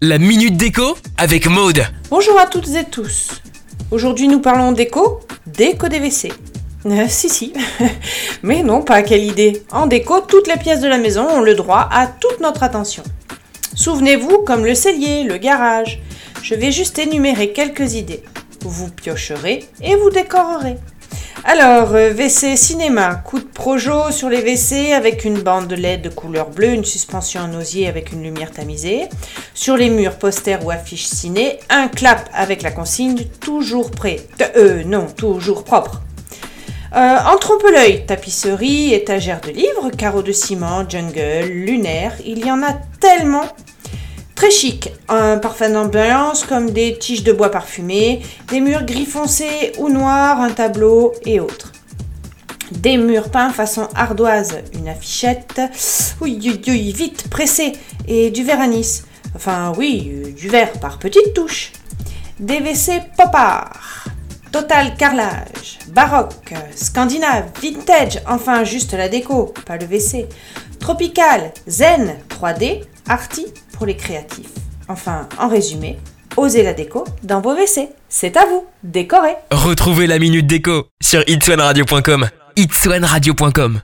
La minute déco avec Maude. Bonjour à toutes et tous. Aujourd'hui nous parlons déco, déco des WC. Euh, si si, mais non, pas quelle idée. En déco, toutes les pièces de la maison ont le droit à toute notre attention. Souvenez-vous, comme le cellier, le garage. Je vais juste énumérer quelques idées. Vous piocherez et vous décorerez. Alors, euh, WC cinéma, coup de projo sur les WC avec une bande de LED de couleur bleue, une suspension en osier avec une lumière tamisée. Sur les murs, posters ou affiches ciné, un clap avec la consigne toujours prêt. Euh, non, toujours propre. Euh, en trompe-l'œil, tapisserie, étagère de livres, carreaux de ciment, jungle, lunaire, il y en a tellement. Très chic, un parfum d'ambiance comme des tiges de bois parfumées, des murs gris foncé ou noirs, un tableau et autres. Des murs peints façon ardoise, une affichette, oui, oui, oui, vite, pressé, et du verre anis. Enfin oui, du verre par petites touches. Des WC pop art, total carrelage, baroque, scandinave, vintage, enfin juste la déco, pas le WC. Tropical, zen, 3D, arty pour les créatifs. Enfin, en résumé, osez la déco dans vos WC. C'est à vous, décorez Retrouvez la minute déco sur itswanradio.com. itswanradio.com